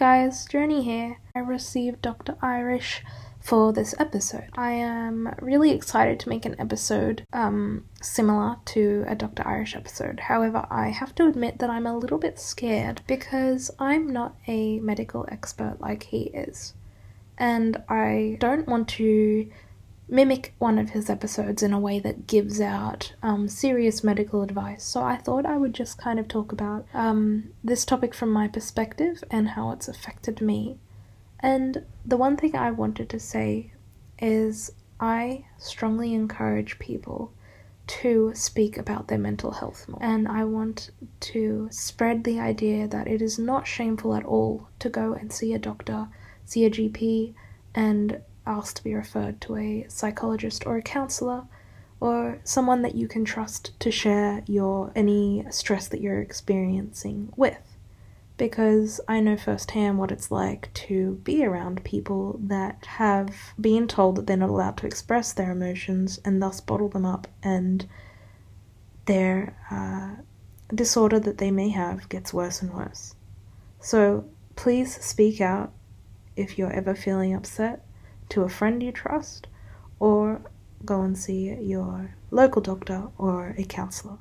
guys, Journey here. I received Dr. Irish for this episode. I am really excited to make an episode um, similar to a Dr. Irish episode. However, I have to admit that I'm a little bit scared because I'm not a medical expert like he is. And I don't want to mimic one of his episodes in a way that gives out um, serious medical advice. So I thought I would just kind of talk about um, this topic from my perspective and how it's affected me. And the one thing I wanted to say is I strongly encourage people to speak about their mental health more. And I want to spread the idea that it is not shameful at all to go and see a doctor, see a GP, and ask to be referred to a psychologist or a counselor or someone that you can trust to share your any stress that you're experiencing with because I know firsthand what it's like to be around people that have been told that they're not allowed to express their emotions and thus bottle them up, and their uh, disorder that they may have gets worse and worse. So please speak out if you're ever feeling upset to a friend you trust, or go and see your local doctor or a counselor.